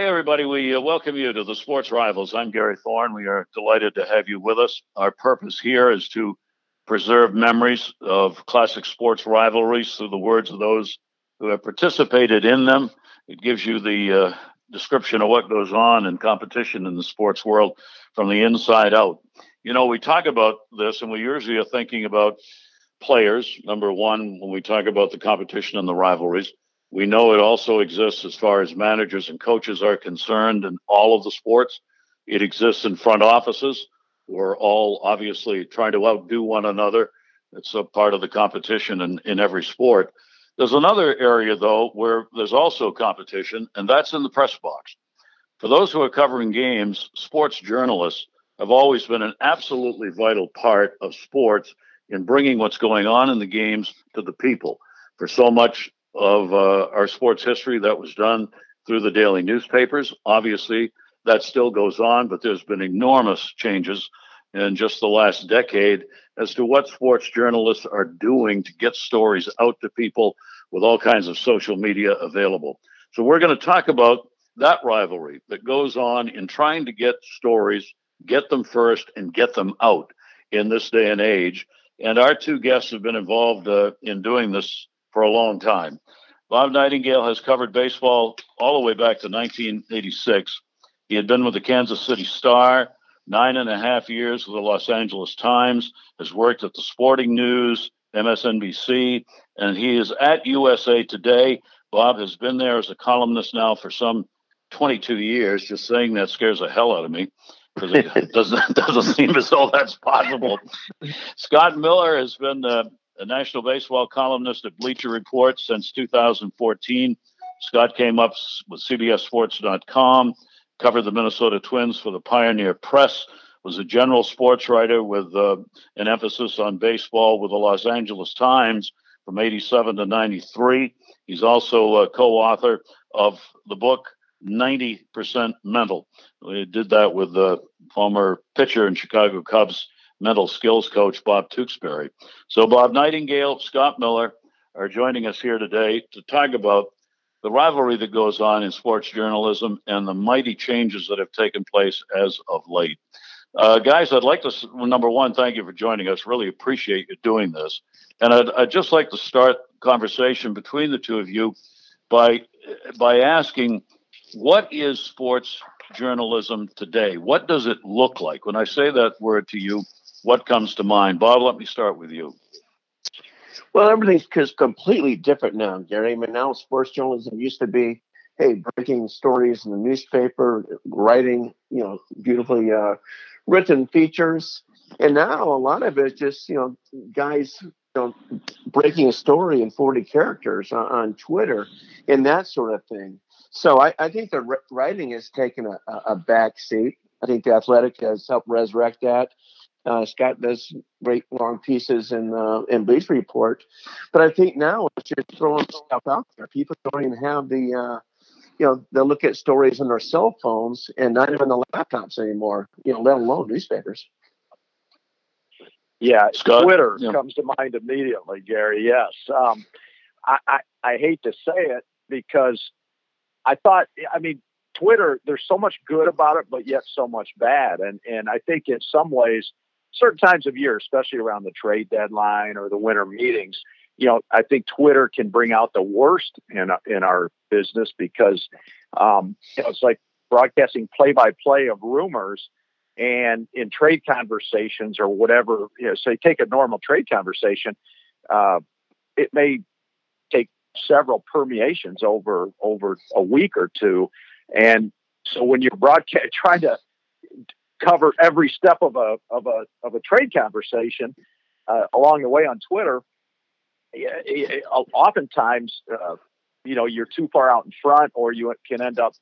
Hey, everybody, we uh, welcome you to the Sports Rivals. I'm Gary Thorne. We are delighted to have you with us. Our purpose here is to preserve memories of classic sports rivalries through the words of those who have participated in them. It gives you the uh, description of what goes on in competition in the sports world from the inside out. You know, we talk about this, and we usually are thinking about players, number one, when we talk about the competition and the rivalries. We know it also exists as far as managers and coaches are concerned in all of the sports. It exists in front offices. We're all obviously trying to outdo one another. It's a part of the competition in, in every sport. There's another area, though, where there's also competition, and that's in the press box. For those who are covering games, sports journalists have always been an absolutely vital part of sports in bringing what's going on in the games to the people. For so much of uh, our sports history that was done through the daily newspapers. Obviously, that still goes on, but there's been enormous changes in just the last decade as to what sports journalists are doing to get stories out to people with all kinds of social media available. So, we're going to talk about that rivalry that goes on in trying to get stories, get them first, and get them out in this day and age. And our two guests have been involved uh, in doing this for a long time. Bob Nightengale has covered baseball all the way back to 1986. He had been with the Kansas City Star nine and a half years with the Los Angeles Times, has worked at the Sporting News, MSNBC, and he is at USA Today. Bob has been there as a columnist now for some 22 years. Just saying that scares the hell out of me because it doesn't doesn't seem as though that's possible. Scott Miller has been uh, a national baseball columnist at Bleacher Report since 2014. Scott came up with CBSSports.com, covered the Minnesota Twins for the Pioneer Press, was a general sports writer with uh, an emphasis on baseball with the Los Angeles Times from 87 to 93. He's also a co author of the book 90% Mental. We did that with the former pitcher and Chicago Cubs mental skills coach Bob Tewksbury. So Bob Nightengale, Scott Miller are joining us here today to talk about the rivalry that goes on in sports journalism and the mighty changes that have taken place as of late. Uh, guys, I'd like to, number one, thank you for joining us. Really appreciate you doing this. And I'd, I'd just like to start conversation between the two of you by, by asking, what is sports journalism today? What does it look like? When I say that word to you, what comes to mind? Bob, let me start with you. Well, everything's just completely different now, Gary. I mean, now sports journalism used to be, hey, breaking stories in the newspaper, writing, you know, beautifully uh, written features. And now a lot of it just, you know, guys you know, breaking a story in 40 characters on, on Twitter and that sort of thing. So I, I think the writing has taken a, a back seat. I think the Athletic has helped resurrect that. Uh, Scott does great long pieces in uh, in Bleacher Report, but I think now it's just throwing stuff out there. People don't even have the, uh, you know, they look at stories on their cell phones and not even the laptops anymore. You know, let alone newspapers. Yeah, Scott? Twitter yeah. comes to mind immediately, Gary. Yes, um, I, I I hate to say it because I thought, I mean, Twitter, there's so much good about it, but yet so much bad. And and I think in some ways certain times of year, especially around the trade deadline or the winter meetings, you know, I think Twitter can bring out the worst in in our business because um, you know, it's like broadcasting play by play of rumors. And in trade conversations or whatever, you know, say take a normal trade conversation, uh, it may take several permeations over over a week or two, and so when you're broadcast trying to cover every step of a of a of a trade conversation uh, along the way on Twitter. Oftentimes, uh, you know, you're too far out in front, or you can end up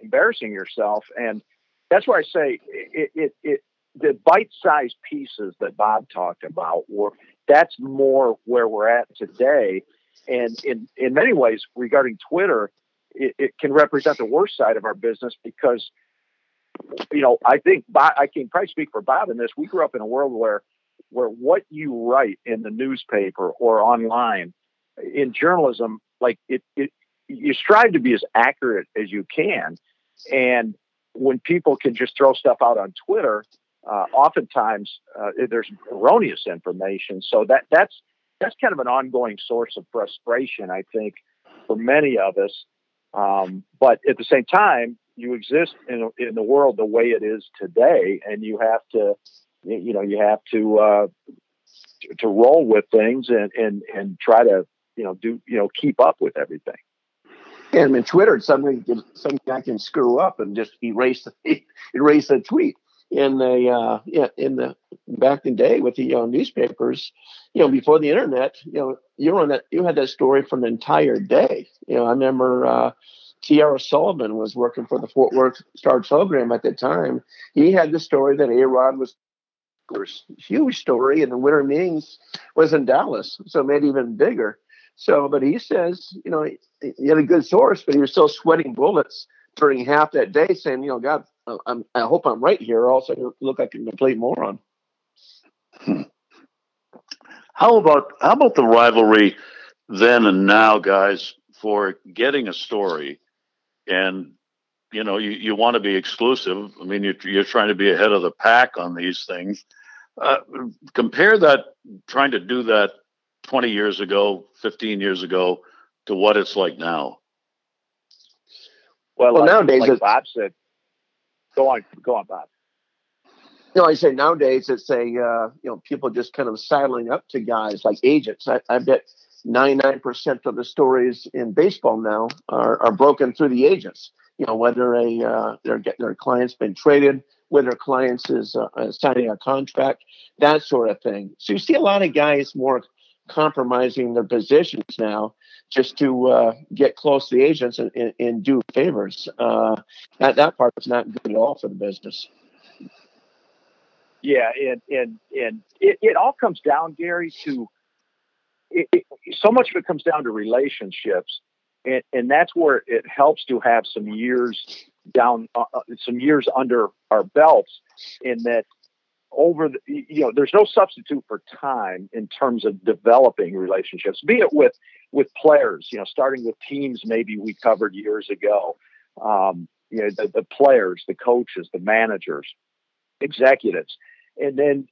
embarrassing yourself. And that's why I say it, it, it the bite-sized pieces that Bob talked about were that's more where we're at today. And in in many ways, regarding Twitter, it, it can represent the worst side of our business because you know, I think Bob, I can probably speak for Bob in this. We grew up in a world where where what you write in the newspaper or online in journalism, like it, it you strive to be as accurate as you can. And when people can just throw stuff out on Twitter, uh, oftentimes uh, there's erroneous information. So that that's that's kind of an ongoing source of frustration, I think, for many of us. Um, but at the same time, you exist in in the world the way it is today, and you have to, you know, you have to uh, to roll with things and and and try to you know do you know keep up with everything. Yeah, I mean, Twitter, somebody some guy can screw up and just erase the erase a tweet. In the uh, yeah, in the back in the day with the uh, newspapers, you know, before the internet, you know, you were on that. You had that story for an entire day. You know, I remember uh, T.R. Sullivan was working for the Fort Worth Star Telegram at that time. He had the story that A Rod was a huge story, and the winter meetings was in Dallas, so made even bigger. So, but he says, you know, he had a good source, but he was still sweating bullets during half that day, saying, you know, God, I'm, i hope I'm right here, or else I look like a complete moron. How about how about the rivalry then and now, guys, for getting a story, and you know, you, you want to be exclusive. I mean, you're, you're trying to be ahead of the pack on these things. Uh, compare that, trying to do that 20 years ago, 15 years ago, to what it's like now? Well, well like, nowadays, like Bob said, go on, go on, Bob. You know, I say nowadays it's a uh, you know people just kind of saddling up to guys like agents. I, I bet 99% of the stories in baseball now are, are broken through the agents. You know, whether a uh, their their client's been traded, whether clients is uh, signing a contract, that sort of thing. So you see a lot of guys more compromising their positions now just to uh, get close to the agents and, and, and do favors. Uh, that that part is not good at all for the business. Yeah, and and and it, it all comes down, Gary, to it, it, so much of it comes down to relationships, and, and that's where it helps to have some years down, uh, uh some years under our belts, in that over the, you know there's no substitute for time in terms of developing relationships be it with with players you know starting with teams maybe we covered years ago um, you know the, the players the coaches the managers executives and then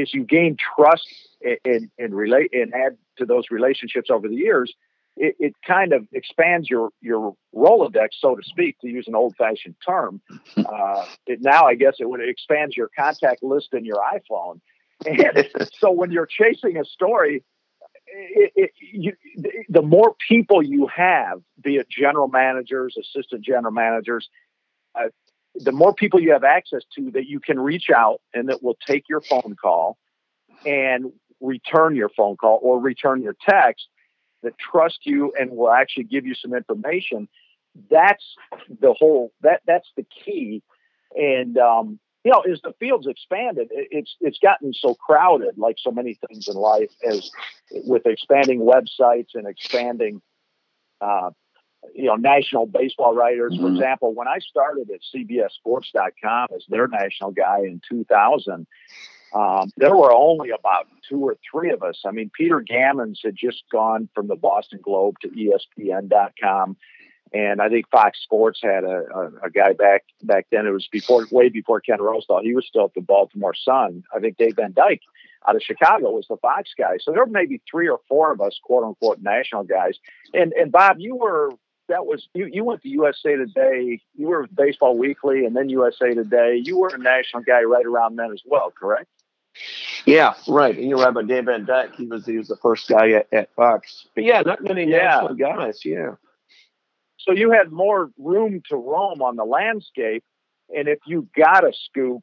as you gain trust and, and, and relate and add to those relationships over the years it, it, kind of expands your your Rolodex, so to speak, to use an old fashioned term. Uh, it, now, I guess it would expand your contact list in your iPhone. And so when you're chasing a story, it, it, you, the more people you have, be it general managers, assistant general managers, uh, the more people you have access to that you can reach out and that will take your phone call and return your phone call or return your text that trust you and will actually give you some information. That's the whole that that's the key. And um, you know, as the field's expanded, it's it's gotten so crowded, like so many things in life, as with expanding websites and expanding, uh, you know, national baseball writers. Mm-hmm. For example, when I started at CBSSports.com as their national guy in 2000, um, there were only about two or three of us. I mean, Peter Gammons had just gone from the Boston Globe to ESPN.com, and I think Fox Sports had a, a, a, guy back back then. It was before, way before Ken Rosenthal. He was still at the Baltimore Sun. I think Dave Van Dyke out of Chicago was the Fox guy. So there were maybe three or four of us, quote unquote, national guys. And and Bob, you were that was you. You went to USA Today. You were with Baseball Weekly, and then USA Today. You were a national guy right around then as well, correct? Yeah, right. And you're right about Dave Van Dyke. He was he was the first guy at, at Fox. But yeah, not many yeah. national guys. Yeah. So you had more room to roam on the landscape, and if you got a scoop,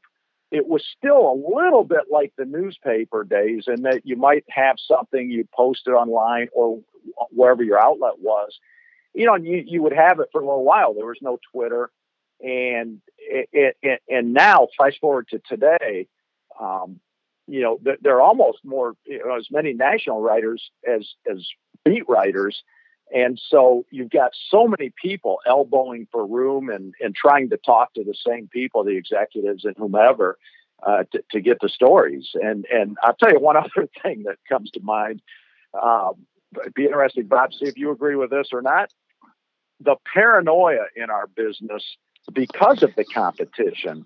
it was still a little bit like the newspaper days, in that you might have something you posted online or wherever your outlet was. You know, you you would have it for a little while. There was no Twitter, and it, it, and now flash forward to today. Um, you know, there are almost more, you know, as many national writers as as beat writers, and so you've got so many people elbowing for room and and trying to talk to the same people, the executives and whomever, uh, to, to get the stories. And and I'll tell you one other thing that comes to mind. Um, it'd be interesting, Bob, see if you agree with this or not. The paranoia in our business because of the competition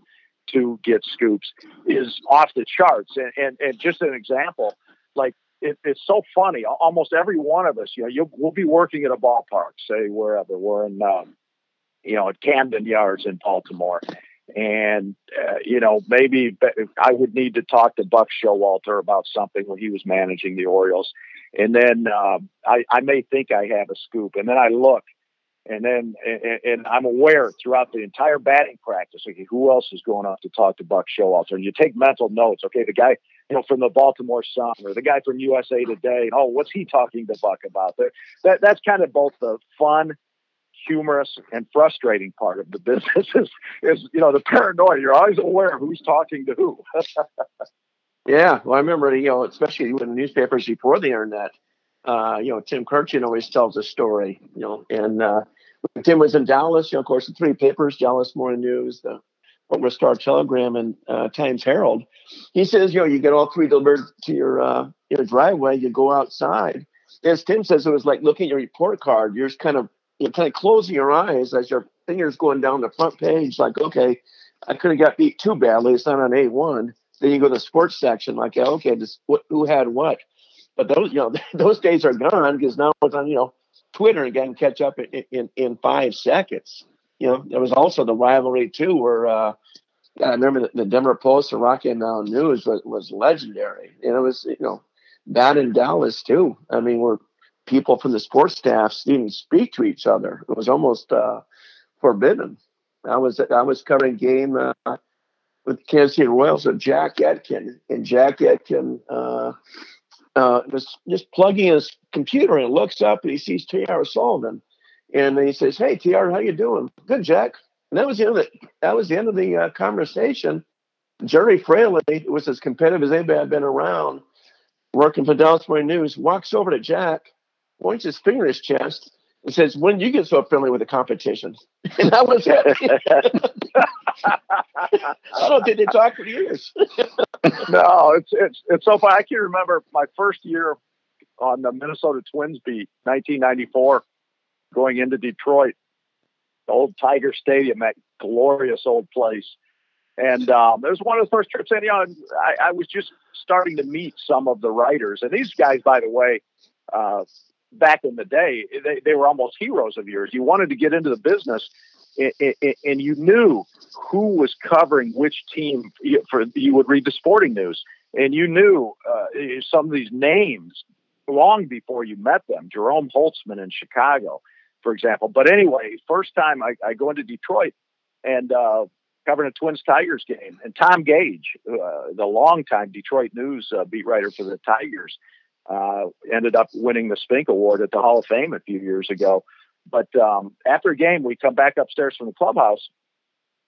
to get scoops is off the charts. And, and, and just an example, like it, it's so funny. Almost every one of us, you know, you'll, we'll be working at a ballpark, say wherever we're in, um, you know, at Camden Yards in Baltimore. And, uh, you know, maybe I would need to talk to Buck Showalter about something when he was managing the Orioles. And then um, I, I may think I have a scoop. And then I look and then and, and, I'm aware throughout the entire batting practice, okay, who else is going off to talk to Buck Showalter? And you take mental notes. Okay, the guy, you know, from the Baltimore Sun or the guy from USA Today. Oh, what's he talking to Buck about? That that's kind of both the fun, humorous, and frustrating part of the business. Is, is you know the paranoia. You're always aware of who's talking to who. yeah, well, I remember you know, especially when newspapers before the internet uh, you know, Tim Kurkjian always tells a story, you know, and uh, Tim was in Dallas, you know, of course, the three papers, Dallas Morning News, the Baltimore Star Telegram, and uh, Times Herald. He says, you know, you get all three delivered to your uh, your driveway, you go outside. As Tim says, it was like looking at your report card. You're just kind of you're kind of closing your eyes as your fingers going down the front page, like, okay, I could have got beat too badly. It's not on A1. Then you go to the sports section, like, yeah, okay, this, who had what? But those, you know, those days are gone because now it's on, you know, Twitter again, catch up in, in, in five seconds. You know, there was also the rivalry too, where uh, I remember the, the Denver Post, the Rocky Mountain News was, was legendary. And it was, you know, that in Dallas too. I mean, where people from the sports staffs didn't speak to each other. It was almost uh, forbidden. I was I was covering game uh, with the Kansas City Royals with Jack Etkin, and Jack Etkin uh, uh, was just plugging his computer and looks up and he sees T.R. Sullivan, and he says, "Hey, T.R., how you doing? Good, Jack." And that was the end of the, that was the end of the uh, conversation. Gerry Fraley, was as competitive as anybody I've been around, working for Dallas Morning News, walks over to Jack, points his finger at his chest, and says, "When you get so friendly with the competition?" And that was it. I don't think they talked for years. no, it's it's it's so funny. I can remember my first year on the Minnesota Twins beat, 1994, going into Detroit, the old Tiger Stadium, that glorious old place. And um, it was one of the first trips. And you know, I, I was just starting to meet some of the writers, and these guys, by the way, uh, back in the day, they, they were almost heroes of yours. You wanted to get into the business, and you knew who was covering which team. For you would read the sporting news, and you knew uh, some of these names long before you met them. Jerome Holtzman in Chicago, for example. But anyway, first time I, I go into Detroit and uh, covering a Twins Tigers game, and Tom Gage, uh, the longtime Detroit News uh, beat writer for the Tigers, uh, ended up winning the Spink Award at the Hall of Fame a few years ago. But um, after a game, we come back upstairs from the clubhouse.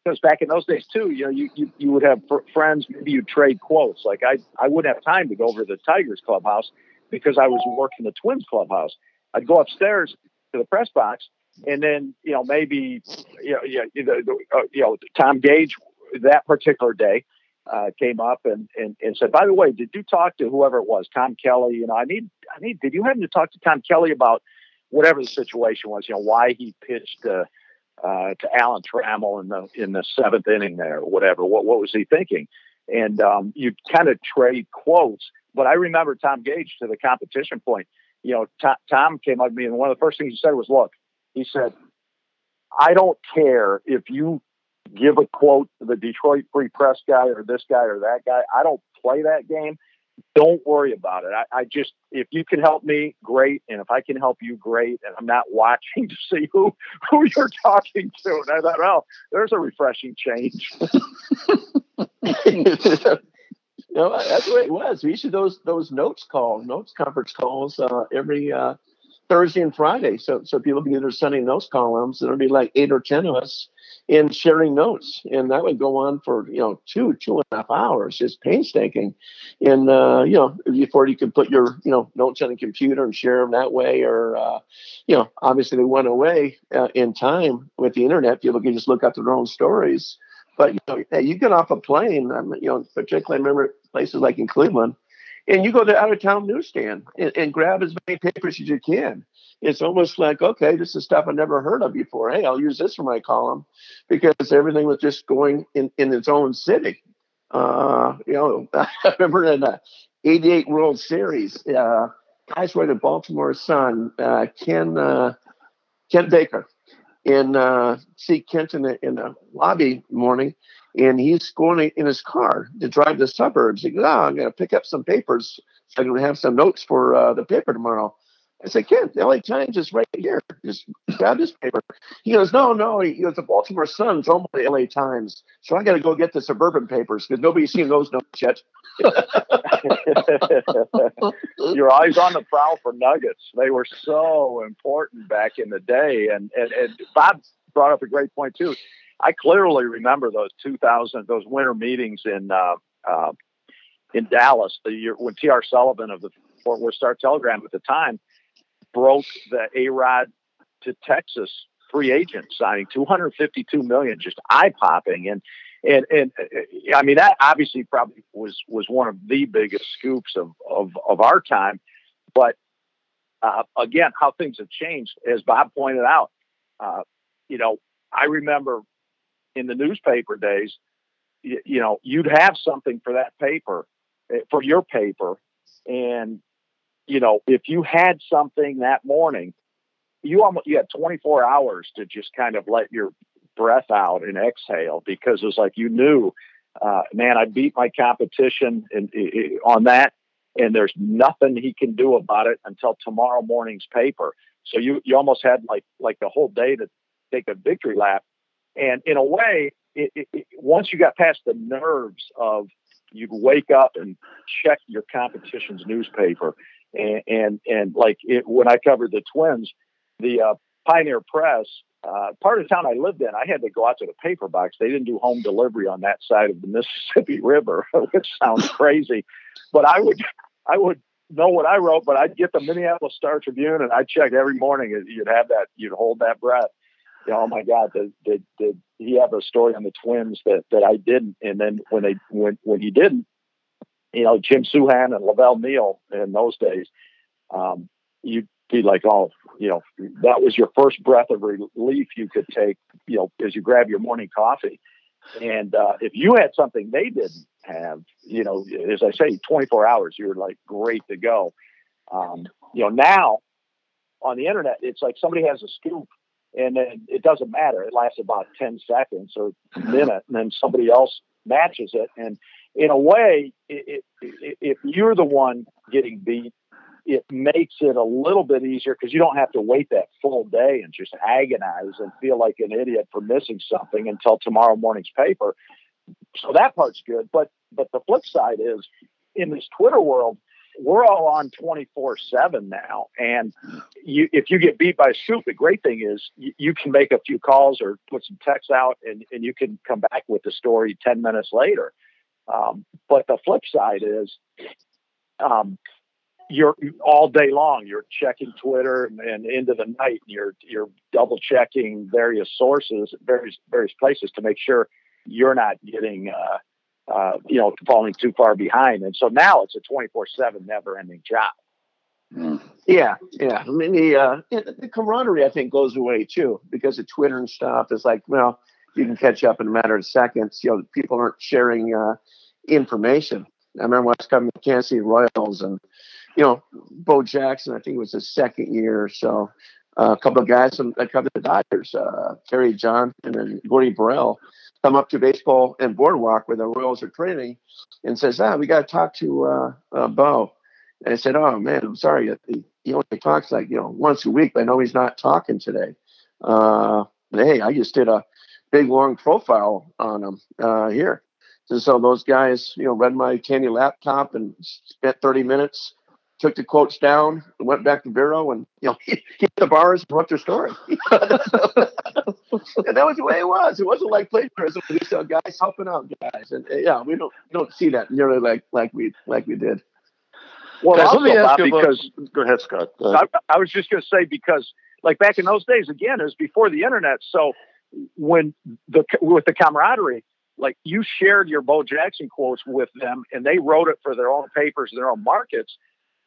Because back in those days too, you know, you, you, you would have fr- friends, maybe you trade quotes. Like I, I wouldn't have time to go over to the Tigers clubhouse because I was working the Twins clubhouse. I'd go upstairs to the press box, and then you know maybe you know, you know, uh, you know Tom Gage that particular day uh, came up and, and and said, by the way, did you talk to whoever it was, Tom Kelly? You know, I need I need. Did you happen to talk to Tom Kelly about whatever the situation was, you know, why he pitched uh, uh, to Alan Trammell in the in the seventh inning there, or whatever. What what was he thinking? And um, you kind of trade quotes. But I remember Tom Gage to the competition point. You know, Tom, Tom came up to me, and one of the first things he said was, "Look," he said, "I don't care if you give a quote to the Detroit Free Press guy or this guy or that guy. I don't play that game don't worry about it. I, I, just, if you can help me, great. And if I can help you, great. And I'm not watching to see who, who you're talking to. And I thought, well, there's a refreshing change. no, that's the way it was. We used to those, those notes calls, notes conference calls, uh, every, uh, Thursday and Friday. So, so people can do their Sunday notes columns. There'll be like eight or 10 of us in sharing notes. And that would go on for, you know, two, two and a half hours, just painstaking. And, uh, you know, before you could put your, you know, notes on a computer and share them that way, or, uh, you know, obviously they went away uh, in time with the internet. People can just look up their own stories. But, you know, you get off a plane, you know, particularly I remember places like in Cleveland, and you go to the out of town newsstand and, and grab as many papers as you can. It's almost like, okay, this is stuff I never heard of before. Hey, I'll use this for my column because everything was just going in, in its own city. Uh, you know, I remember in the 88 World Series, uh, guys were the Baltimore Sun, uh, Ken, uh, Ken Baker, and uh, see Kent in the, in lobby morning, and he's going in his car to drive the suburbs. He goes, oh, I'm going to pick up some papers so going to have some notes for uh, the paper tomorrow. I said, Ken, the LA Times is right here. Just grab this paper. He goes, no, no. He goes, the Baltimore Sun's owned by the LA Times. So I got to go get the suburban papers because nobody's seen those notes yet. Your eyes on the prowl for nuggets. They were so important back in the day. And, and, and Bob brought up a great point, too. I clearly remember those 2000, those winter meetings in, uh, uh, in Dallas, the year when T.R. Sullivan of the Fort Worth Star Telegram at the time broke the A Rod to Texas free agent signing, 252 million, just eye popping. And, and, and I mean, that obviously probably was, was one of the biggest scoops of, of, of our time. But uh, again, how things have changed, as Bob pointed out, uh, you know, I remember in the newspaper days, you, know, you'd have something for that paper, eh, for your paper, and you know, if you had something that morning, you almost you had 24 hours to just kind of let your breath out and exhale because it was like you knew, uh, man, I beat my competition and on that, and there's nothing he can do about it until tomorrow morning's paper. So you you almost had like like the whole day to take a victory lap, and in a way, it, it, it, once you got past the nerves of you'd wake up and check your competition's newspaper and and, and like it, when I covered the Twins, the uh, Pioneer Press, uh, part of the town I lived in, I had to go out to the paper box. They didn't do home delivery on that side of the Mississippi River, which sounds crazy, but I would I would know what I wrote, but I'd get the Minneapolis Star Tribune and I'd check every morning. You'd have that, you'd hold that breath. You know, oh my God, did, did, did he have a story on the twins that, that I didn't? And then when they, when, when he didn't, you know, Jim Souhan and Lavelle Neal in those days, um, you'd be like, oh, you know, that was your first breath of relief you could take, you know, as you grab your morning coffee. And uh, if you had something they didn't have, you know, as I say, 24 hours, you're like great to go. Um, you know, now on the internet, it's like somebody has a scoop and then it doesn't matter. It lasts about 10 seconds or a minute, and then somebody else matches it. And in a way, it, it, if you're the one getting beat, it makes it a little bit easier because you don't have to wait that full day and just agonize and feel like an idiot for missing something until tomorrow morning's paper. So that part's good. But but the flip side is in this Twitter world, we're all on 24 7 now. And you, if you get beat by a scoop, the great thing is you, you, can make a few calls or put some text out and, and you can come back with the story 10 minutes later. Um, but the flip side is, um, you're all day long. You're checking Twitter and, and into the night. And you're you're double checking various sources, various various places to make sure you're not getting, uh, uh, you know, falling too far behind. And so now it's a 24 seven, never ending job. Mm. Yeah, yeah. I mean, the uh, the camaraderie I think goes away too because of Twitter and stuff. Is like, well, you can catch up in a matter of seconds. You know, people aren't sharing uh, information. I remember when I was covering the Kansas City Royals and, you know, Bo Jackson, I think it was his second year or so. Uh, a couple of guys from, that covered the Dodgers, uh, Terry Johnson and then Gordie Verrell, come up to baseball and boardwalk where the Royals are training and says, ah, we got to talk to uh, uh, Bo. And I said, oh, man, I'm sorry. He only talks like, you know, once a week. I know he's not talking today. Uh, hey, I just did a big, long profile on them uh, here. And so those guys, you know, read my Tandy laptop and spent 30 minutes, took the quotes down, went back to Vero and, you know, hit the bars and wrote their story. and that was the way it was. It wasn't like plagiarism. We saw guys helping out guys. And uh, yeah, we don't don't see that nearly like like we like we did. Well, guys, let me ask you because go ahead, Scott. Go ahead. I, I was just going to say because like back in those days, again, it was before the internet. So when the with the camaraderie, like you shared your Bo Jackson quotes with them, and they wrote it for their own papers, their own markets.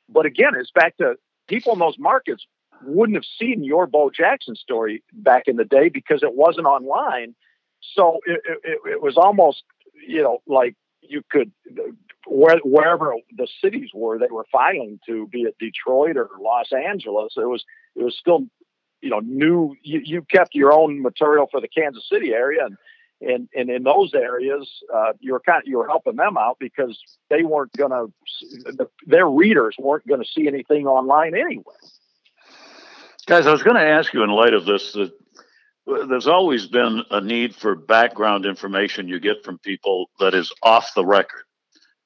But again, it's back to people in those markets wouldn't have seen your Bo Jackson story back in the day because it wasn't online. So it, it, it was almost, you know, like you could where, wherever the cities were they were filing to, be it Detroit or Los Angeles. It was it was still, you know, new. You, you kept your own material for the Kansas City area, and and and in those areas, uh, you were kind of, you were helping them out because they weren't going to, their readers weren't going to see anything online anyway. Guys, I was going to ask you in light of this that there's always been a need for background information you get from people that is off the record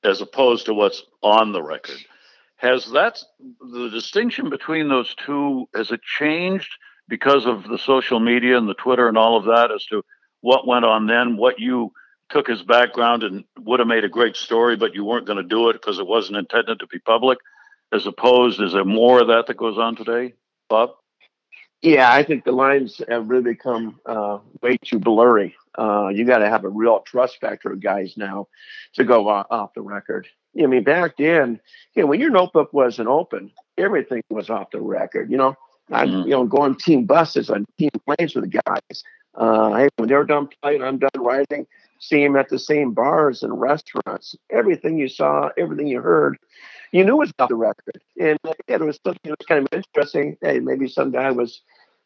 as opposed to what's on the record. Has that the distinction between those two has it changed because of the social media and the Twitter and all of that as to what went on then, what you took as background and would have made a great story, but you weren't going to do it because it wasn't intended to be public, as opposed, is there more of that that goes on today, Bob? Yeah, I think the lines have really become uh, way too blurry. Uh, you got to have a real trust factor of guys now to go off, off the record. I mean, back then, you know, when your notebook wasn't open, everything was off the record. You know, mm-hmm. I, you know, going team buses on team planes with the guys. Uh, hey, when they're done playing, I'm done writing. See them at the same bars and restaurants. Everything you saw, everything you heard, you knew was off the record. And uh, it was something that was kind of interesting. Hey, maybe some guy was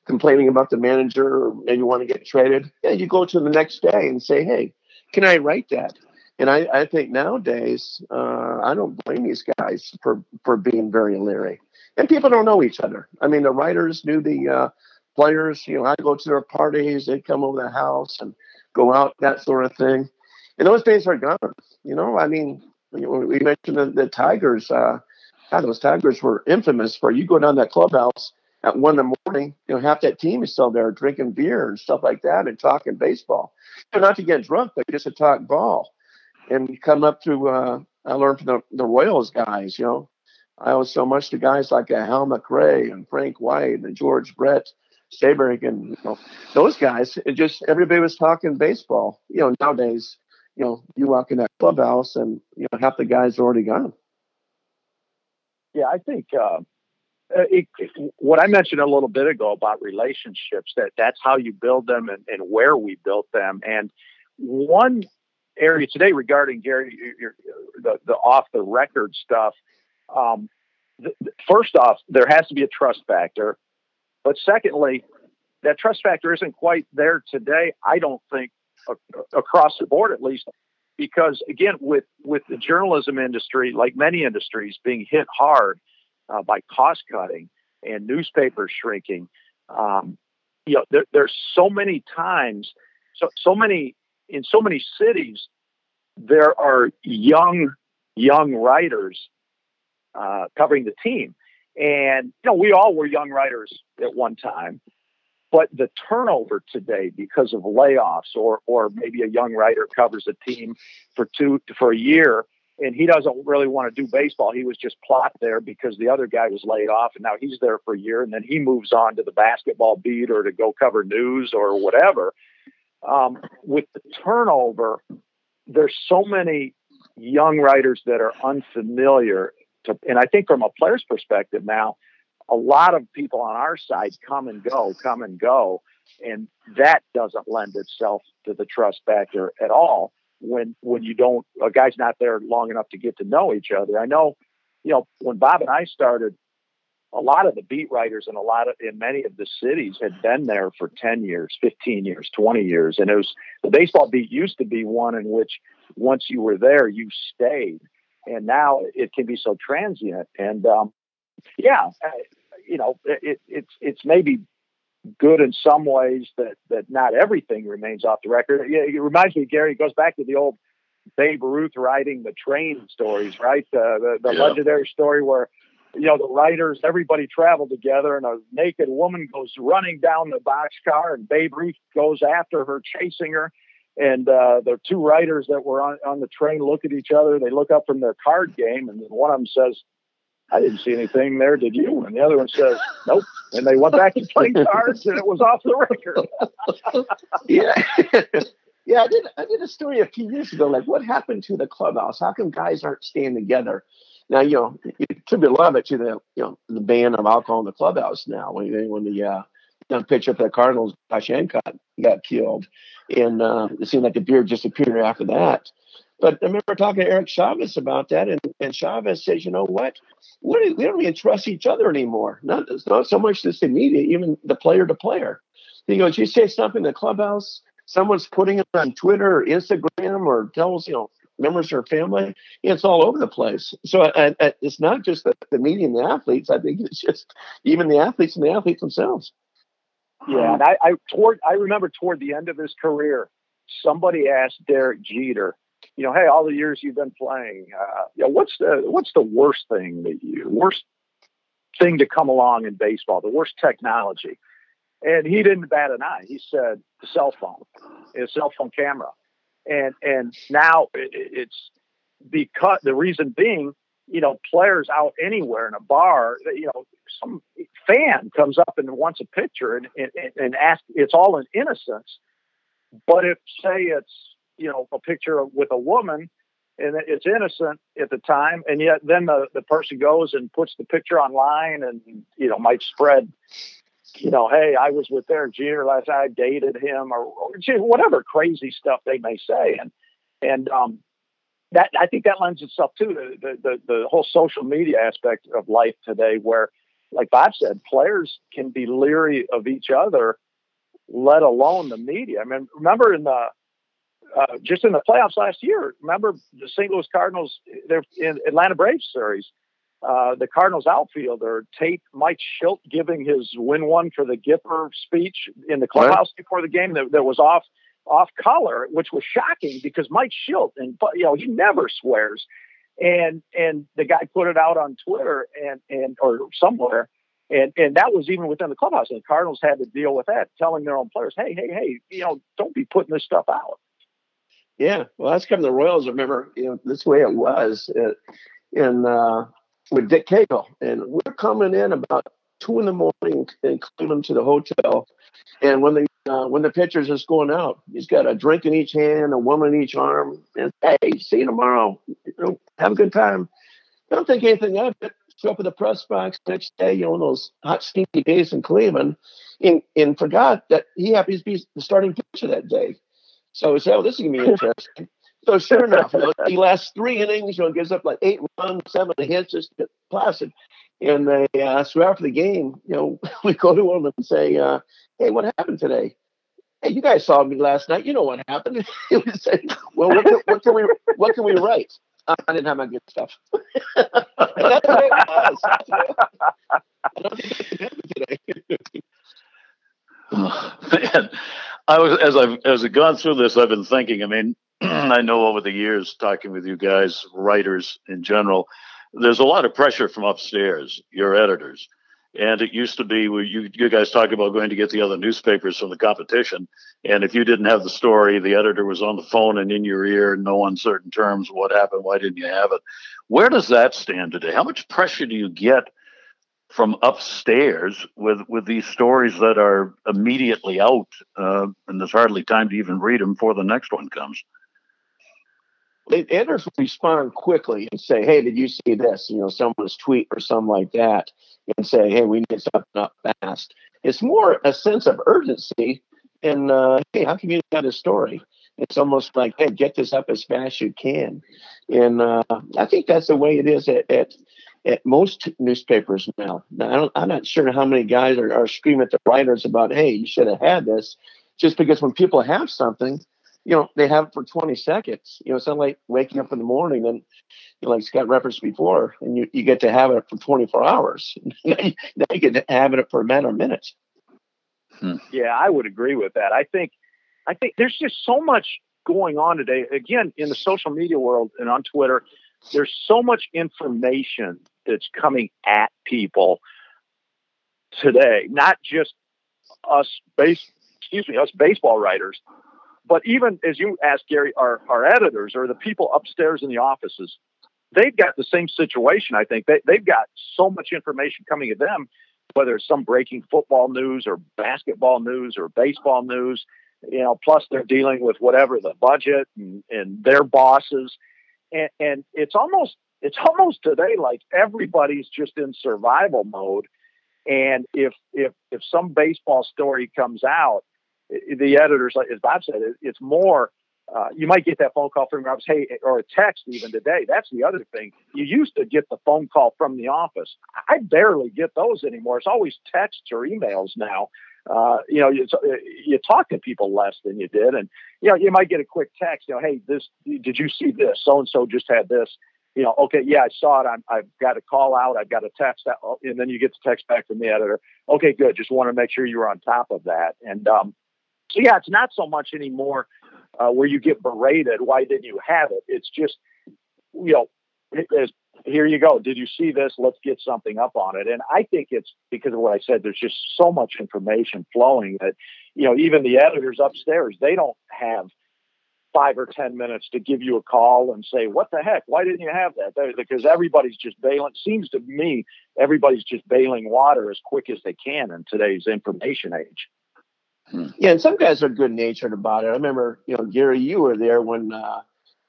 complaining about the manager or maybe want to get traded. Yeah, you go to the next day and say, hey, can I write that? And I, I think nowadays, uh, I don't blame these guys for, for being very leery. And people don't know each other. I mean, the writers knew the uh, players. You know, I go to their parties, they'd come over the house and go out, that sort of thing. And those days are gone. You know, I mean, we mentioned the, the Tigers. Uh, God, those Tigers were infamous for you go down that clubhouse at one in the morning, you know, half that team is still there drinking beer and stuff like that and talking baseball. You know, not to get drunk, but just to talk ball. And come up through, uh, I learned from the, the Royals guys, you know. I owe so much to guys like uh, Hal McRae and Frank White and George Brett Stayberg and you know, those guys. It just everybody was talking baseball. You know, nowadays, you know, you walk in that clubhouse and you know half the guys are already gone. Yeah, I think uh, it, it, what I mentioned a little bit ago about relationships that that's how you build them and, and where we built them. And one area today regarding Gary, the, the off the record stuff. Um, first off, there has to be a trust factor. But secondly, that trust factor isn't quite there today. I don't think across the board, at least, because again, with with the journalism industry, like many industries, being hit hard uh, by cost cutting and newspapers shrinking, um, you know, there, there's so many times, so so many in so many cities, there are young young writers uh, covering the team, and you know, we all were young writers at one time, but the turnover today because of layoffs or or maybe a young writer covers a team for two for a year and he doesn't really want to do baseball. He was just plot there because the other guy was laid off and now he's there for a year and then he moves on to the basketball beat or to go cover news or whatever. Um, with the turnover, there's so many young writers that are unfamiliar to, and I think from a player's perspective now, a lot of people on our side come and go, come and go, and that doesn't lend itself to the trust factor at all. When when you don't, a guy's not there long enough to get to know each other. I know, you know, when Bob and I started, a lot of the beat writers and a lot of in many of the cities had been there for 10 years 15 years 20 years and it was the baseball beat used to be one in which once you were there you stayed and now it can be so transient. And um, yeah, you know, it, it's it's maybe good in some ways that that not everything remains off the record. It, it reminds me, Gary, it goes back to the old Babe Ruth writing the train stories, right? Uh, the the yeah. legendary story where you know the writers, everybody traveled together, and a naked woman goes running down the boxcar, and Babe Ruth goes after her, chasing her and uh, the two writers that were on, on the train look at each other. They look up from their card game, and one of them says, "I didn't see anything there, did you?" And the other one says, "Nope." And they went back to playing cards, and it was off the record. yeah. Yeah, I did. I did a story a few years ago. Like, what happened to the clubhouse? How come guys aren't staying together? Now, you know, it attribute a lot of it to the, you know, the ban of alcohol in the clubhouse. Now, when when the uh, pitcher for the Cardinals, Josh Hancock, got killed, and uh, it seemed like the beer disappeared after that. But I remember talking to Eric Chavez about that, and, and Chavez says, you know what? We, we don't even trust each other anymore. Not, not so much the media, even the player to player. He goes, you say something in the clubhouse, someone's putting it on Twitter or Instagram or tells, you know, members of her family, it's all over the place. So I, I, it's not just the, the media and the athletes. I think it's just even the athletes and the athletes themselves. Yeah, and I, I toward I remember toward the end of his career, somebody asked Derek Jeter, you know, hey, all the years you've been playing, uh, you know, what's the what's the worst thing that you worst thing to come along in baseball, the worst technology? And he didn't bat an eye. He said the cell phone, a cell phone camera, and and now it, it's because the reason being, you know, players out anywhere in a bar, you know, some fan comes up and wants a picture and and, and ask. It's all in innocence, but if say it's you know a picture with a woman and it's innocent at the time and yet then the, the person goes and puts the picture online and you know might spread you know, hey, I was with Derek Jeter last night, I dated him, or, or whatever crazy stuff they may say, and and um, that I think that lends itself to the, the the the whole social media aspect of life today, where, like Bob said, players can be leery of each other, let alone the media. I mean, remember in the uh, just in the playoffs last year, remember the St. Louis Cardinals, they're in Atlanta Braves series uh, the Cardinals outfielder, Tate Mike Shildt, giving his win one for the Gipper speech in the clubhouse right. before the game that, that was off off color, which was shocking because Mike Shildt and you know he never swears, and and the guy put it out on Twitter and and or somewhere, and and that was even within the clubhouse, and the Cardinals had to deal with that, telling their own players, hey hey hey, you know don't be putting this stuff out. Yeah, well, that's kind of the Royals. Remember, you know, this way it was. Uh, in uh, with Dick Cagle, and we're coming in about two in the morning and Cleveland to the hotel. And when the uh, when the pitcher's just going out, he's got a drink in each hand, a woman in each arm, and hey, see you tomorrow. You know, have a good time. Don't think anything of it. Show up at the press box next day, you know, those hot, stinky days in Cleveland, and, and forgot that he happens to be the starting pitcher that day. So he said, "Oh, this is gonna be interesting." So sure enough, you know, he lasts three innings, you know, gives up like eight runs, seven hits, just placid. And they uh, so after the game, you know, we go to him and say, uh, "Hey, what happened today?" Hey, you guys saw me last night. You know what happened? he would say, "Well, what can, what can we what can we write?" I didn't have my good stuff. that's what it was. I don't think that's today. oh, man, I was as I've as I've gone through this, I've been thinking. I mean, I know over the years, talking with you guys, writers in general, there's a lot of pressure from upstairs, your editors. And it used to be where you, you guys talk about going to get the other newspapers from the competition. And if you didn't have the story, the editor was on the phone and in your ear, no uncertain terms, what happened? Why didn't you have it? Where does that stand today? How much pressure do you get from upstairs with with these stories that are immediately out, uh, and there's hardly time to even read them before the next one comes? editors respond quickly and say, "Hey, did you see this?" You know, someone's tweet or something like that, and say, "Hey, we need something up fast." It's more a sense of urgency, and uh, hey, how can you get a story? It's almost like, "Hey, get this up as fast as you can," and uh, I think that's the way it is at, at at most newspapers now. now I am not sure how many guys are, are screaming at the writers about, "Hey, you should have had this," just because when people have something you know, they have it for 20 seconds. You know, it's not like waking up in the morning and, you know, like Scott referenced before, and you, you get to have it for 24 hours. now you get to have it for a matter of minutes. Hmm. Yeah, I would agree with that. I think, I think there's just so much going on today. Again, in the social media world and on Twitter, there's so much information that's coming at people today. Not just us base, excuse me, us baseball writers, but even as you asked, Gary, our, our editors or the people upstairs in the offices, they've got the same situation. I think they, they've got so much information coming at them, whether it's some breaking football news or basketball news or baseball news. you know, plus they're dealing with whatever the budget and, and their bosses. And, and it's almost, it's almost today like everybody's just in survival mode. And if, if, if some baseball story comes out, the editors, as Bob said, it's more, uh, you might get that phone call from office, hey, or a text even today. That's the other thing. You used to get the phone call from the office. I barely get those anymore. It's always texts or emails now. Uh, you know, you, you talk to people less than you did, and you know, you might get a quick text. You know, hey, this did you see this? So and so just had this. You know, okay, yeah, I saw it. I'm, I've got a call out. I've got a text, out, oh, and then you get the text back from the editor. Okay, good. Just want to make sure you were on top of that. And um, so, yeah, it's not so much anymore uh, where you get berated. Why didn't you have it? It's just, you know, as here you go. Did you see this? Let's get something up on it. And I think it's because of what I said. There's just so much information flowing that, you know, even the editors upstairs, they don't have five or 10 minutes to give you a call and say, what the heck? Why didn't you have that? Because everybody's just bailing. Seems to me, everybody's just bailing water as quick as they can in today's information age. Hmm. Yeah, and some guys are good natured about it. I remember, you know, Gary, you were there when uh,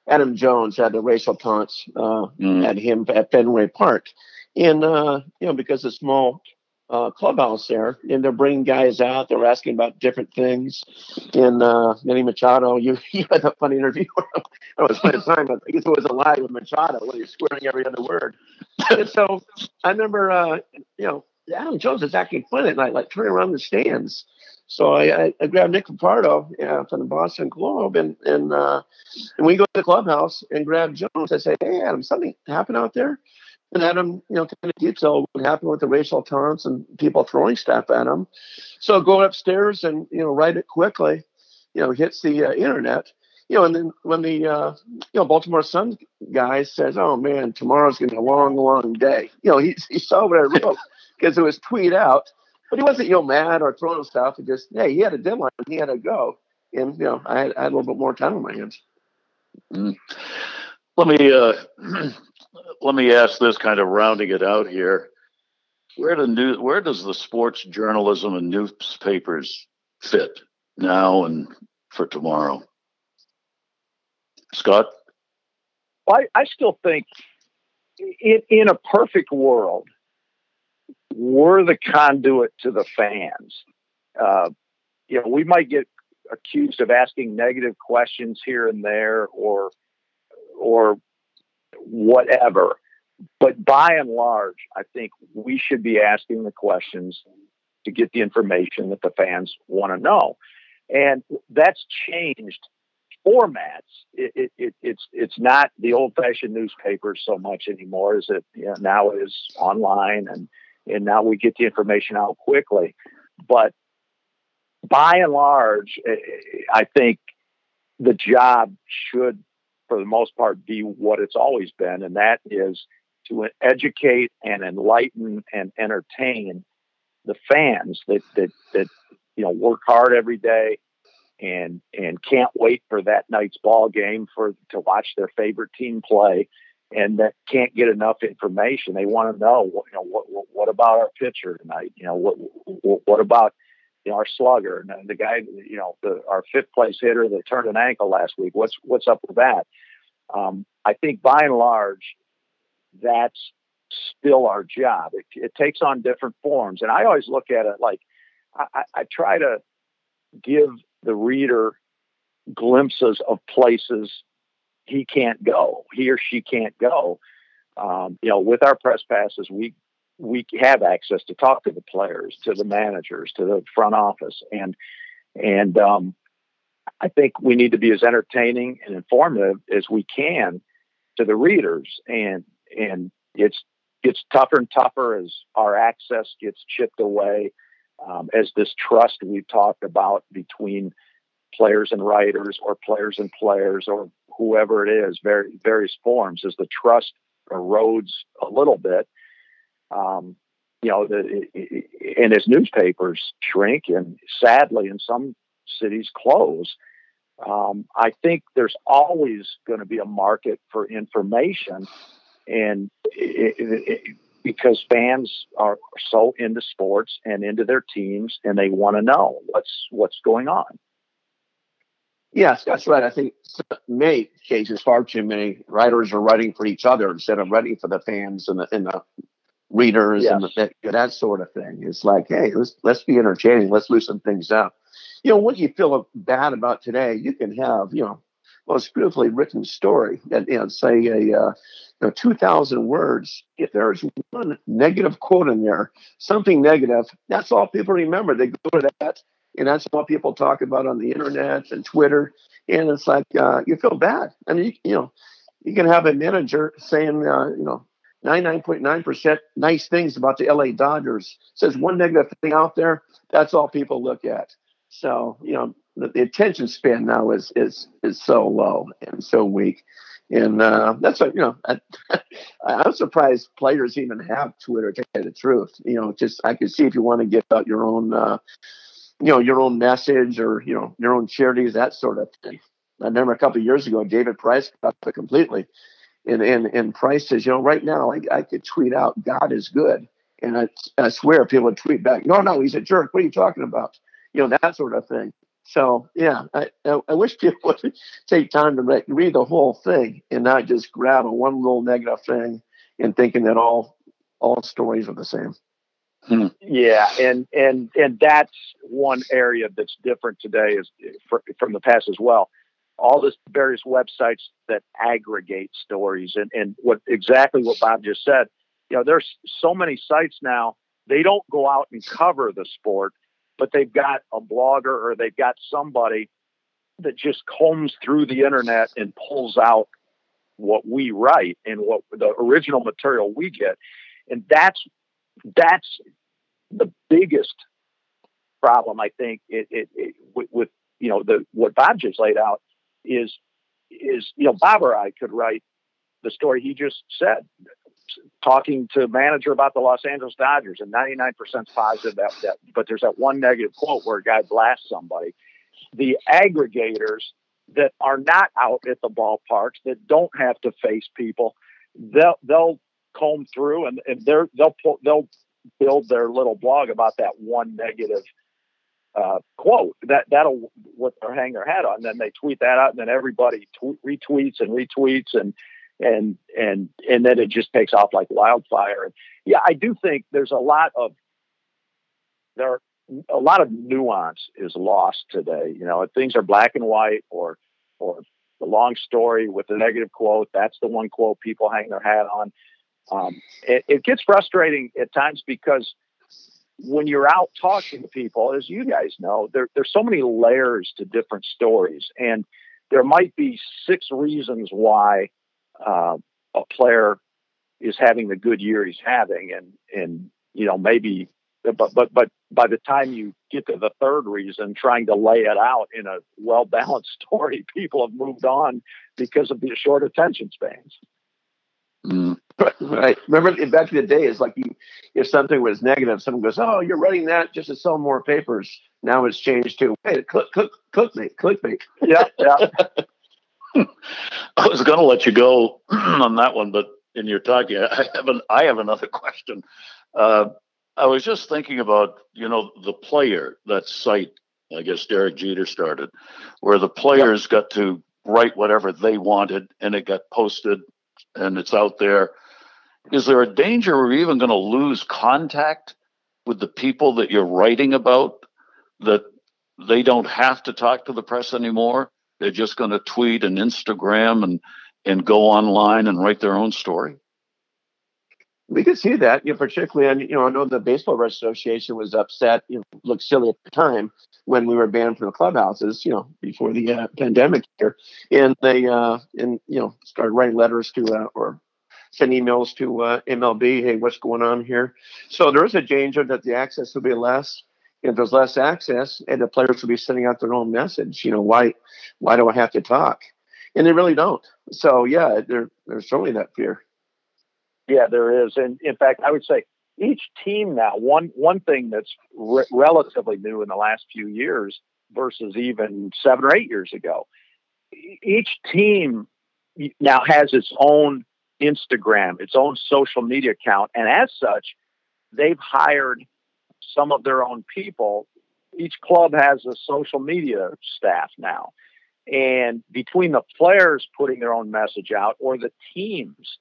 Adam Jones had the racial taunts uh, mm. at him at Fenway Park, and uh, you know because the small uh, clubhouse there, and they're bringing guys out. They're asking about different things. And uh, Manny Machado, you you had a funny interview. I was playing time. but I guess it was a lie with Machado where you're swearing every other word. and so I remember, uh, you know, Adam Jones is acting funny at night, like turning around the stands. So I, I, I grabbed Nick Cafardo yeah, from the Boston Globe, and and uh, and we go to the clubhouse and grab Jones. I say, "Hey, Adam, something happened out there?" And Adam, you know, kind of detail what happened with the racial taunts and people throwing stuff at him. So go upstairs and you know write it quickly. You know, hits the uh, internet. You know, and then when the uh, you know Baltimore Sun guy says, "Oh man, tomorrow's gonna be a long, long day," you know, he he saw what I wrote because it was tweet out but he wasn't, you know, mad or throwing stuff. He just, hey, he had a deadline. He had to go. And, you know, I had, I had a little bit more time on my hands. Mm. Let me, uh, let me ask this kind of rounding it out here. Where where does the sports journalism and newspapers fit now and for tomorrow? Scott? I, I still think in, in a perfect world, we're the conduit to the fans. Uh, you know, we might get accused of asking negative questions here and there, or or whatever. But by and large, I think we should be asking the questions to get the information that the fans want to know, and that's changed formats. It, it, it, it's it's not the old-fashioned newspapers so much anymore. Is it you know, now it is online and and now we get the information out quickly. But by and large, I think the job should, for the most part, be what it's always been, and that is to educate and enlighten and entertain the fans that that that you know work hard every day and and can't wait for that night's ball game for to watch their favorite team play and that can't get enough information. They want to know, you know, what, what, about our pitcher tonight? You know, what, what, what about you know, our slugger and the guy, you know, the, our fifth place hitter that turned an ankle last week. What's what's up with that? Um, I think by and large, that's still our job. It, it, takes on different forms, and I always look at it like I, I try to give the reader glimpses of places he can't go, he or she can't go. Um, you know, with our press passes, we we have access to talk to the players, to the managers, to the front office, and and um, I think we need to be as entertaining and informative as we can to the readers, and and it's gets tougher and tougher as our access gets chipped away, um, as this trust we've talked about between players and writers or players and players or whoever it is, very, various forms, as the trust erodes a little bit. Um, you know, the, and as newspapers shrink and sadly in some cities close, um, I think there's always going to be a market for information, and it, it, it, because fans are so into sports and into their teams, and they want to know what's what's going on. Yes, that's right. I think many cases, far too many writers are writing for each other instead of writing for the fans and the, and the readers and that, that sort of thing. It's like, hey, let's let's be entertaining. Let's loosen things up. You know, what you feel bad about today, you can have, you know, most beautifully written story that, you know, say a, uh, you know, 2,000 words. If there's one negative quote in there, something negative, that's all people remember. They go to that, and that's what people talk about on the internet and Twitter. And it's like, uh, you feel bad. I mean, you, you know, you can have a manager saying, uh, you know, 99.9% nice things about the LA Dodgers. Says one negative thing out there, that's all people look at. So, you know, the, the attention span now is is is so low and so weak. And uh, that's what, you know, I, I'm surprised players even have Twitter to tell the truth. You know, just I can see if you want to get out your own, uh, you know, your own message or, you know, your own charities, that sort of thing. I remember a couple years ago, David Price got it completely and and and Price says, you know, right now I, I could tweet out God is good, and I, I swear people would tweet back, no, no, he's a jerk. What are you talking about? You know that sort of thing. So yeah, I I wish people would take time to read, read the whole thing and not just grab a one little negative thing and thinking that all all stories are the same. Hmm. Yeah, and and and that's one area that's different today is from the past as well all the various websites that aggregate stories and, and what exactly what Bob just said. You know, there's so many sites now, they don't go out and cover the sport, but they've got a blogger or they've got somebody that just combs through the internet and pulls out what we write and what the original material we get. And that's that's the biggest problem I think it, it, it with, with, you know the what Bob just laid out is is you know Bob or I could write the story he just said, talking to manager about the Los Angeles Dodgers, and 99% positive that, that but there's that one negative quote where a guy blasts somebody. The aggregators that are not out at the ballparks that don't have to face people, they'll they'll comb through and, and they'll pull, they'll build their little blog about that one negative uh, quote that that'll what they'll hang their hat on. Then they tweet that out, and then everybody tw- retweets and retweets, and and and and then it just takes off like wildfire. And yeah, I do think there's a lot of there are a lot of nuance is lost today. You know, things are black and white, or or the long story with the negative quote. That's the one quote people hang their hat on. Um, it, it gets frustrating at times because when you're out talking to people, as you guys know, there, there's so many layers to different stories, and there might be six reasons why uh, a player is having the good year he's having, and and you know maybe, but but but by the time you get to the third reason, trying to lay it out in a well balanced story, people have moved on because of the short attention spans. Right. Remember back in the day, it's like you, if something was negative, someone goes, "Oh, you're writing that just to sell more papers." Now it's changed to, "Hey, click, click, clickbait, clickbait." Yeah, yeah. I was going to let you go on that one, but in your talk, yeah, I have an, I have another question. Uh, I was just thinking about, you know, the player that site. I guess Derek Jeter started, where the players yep. got to write whatever they wanted, and it got posted and it's out there. Is there a danger we're even going to lose contact with the people that you're writing about that they don't have to talk to the press anymore? They're just going to tweet and Instagram and and go online and write their own story. We could see that, you know, particularly, and you know, I know the Baseball Association was upset. You know, looked silly at the time when we were banned from the clubhouses. You know, before the uh, pandemic here, and they uh, and you know started writing letters to uh, or send emails to uh, MLB. Hey, what's going on here? So there is a danger that the access will be less. If there's less access, and the players will be sending out their own message. You know, why why do I have to talk? And they really don't. So yeah, there, there's certainly that fear. Yeah, there is, and in fact, I would say each team now one one thing that's re- relatively new in the last few years versus even seven or eight years ago. Each team now has its own Instagram, its own social media account, and as such, they've hired some of their own people. Each club has a social media staff now, And between the players putting their own message out or the teams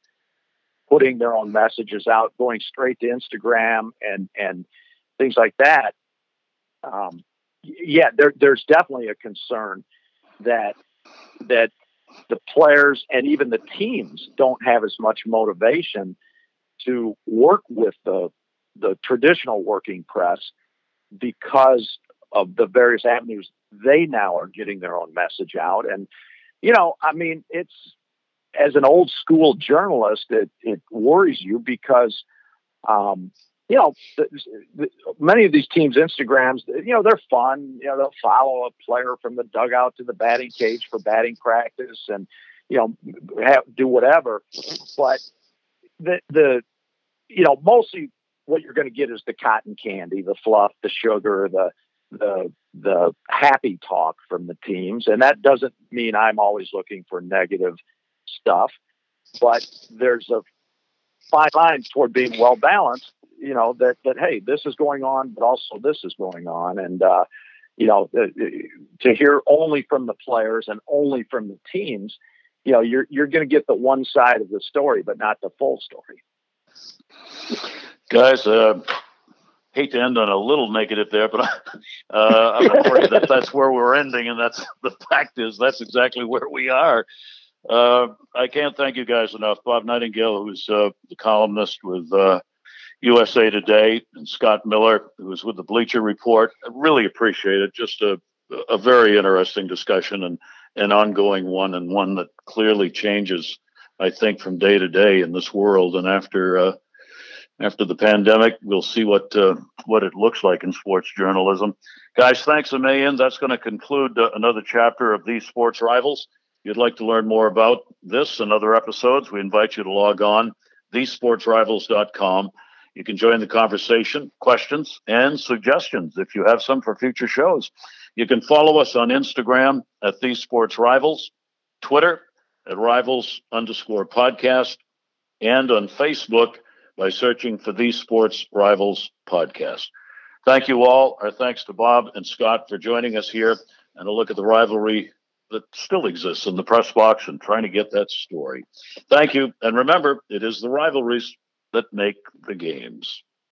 putting their own messages out, going straight to Instagram and and things like that, um, yeah, there, there's definitely a concern that that the players and even the teams don't have as much motivation to work with the the traditional working press because of the various avenues they now are getting their own message out. And you know i mean it's as an old school journalist it it worries you because um you know, many of these teams' Instagrams, you know, they're fun. You know, they'll follow a player from the dugout to the batting cage for batting practice, and you know, have, do whatever. But the the you know, mostly what you're going to get is the cotton candy, the fluff, the sugar, the the the happy talk from the teams, and that doesn't mean I'm always looking for negative stuff, but there's a fine line toward being well balanced you know that that hey, this is going on, but also this is going on, and uh, you know to hear only from the players and only from the teams, you know you're you're going to get the one side of the story, but not the full story. Guys, uh, hate to end on a little negative there, but uh, I'm afraid that that's where we're ending, and that's the fact is that's exactly where we are. Uh, I can't thank you guys enough. Bob Nightengale, who's uh, the columnist with uh, USA Today and Scott Miller, who was with the Bleacher Report. I really appreciate it. Just a, a very interesting discussion and an ongoing one, and one that clearly changes, I think, from day to day in this world. And after uh, after the pandemic, we'll see what uh, what it looks like in sports journalism. Guys, thanks a million. That's going to conclude uh, another chapter of these sports rivals. If you'd like to learn more about this and other episodes, we invite you to log on thesportsrivals.com you can join the conversation, questions, and suggestions if you have some for future shows. You can follow us on Instagram at These Sports Rivals, Twitter at Rivals underscore podcast, and on Facebook by searching for These Sports Rivals podcast. Thank you all. Our thanks to Bob and Scott for joining us here and a look at the rivalry that still exists in the press box and trying to get that story. Thank you. And remember, it is the rivalries that make the games.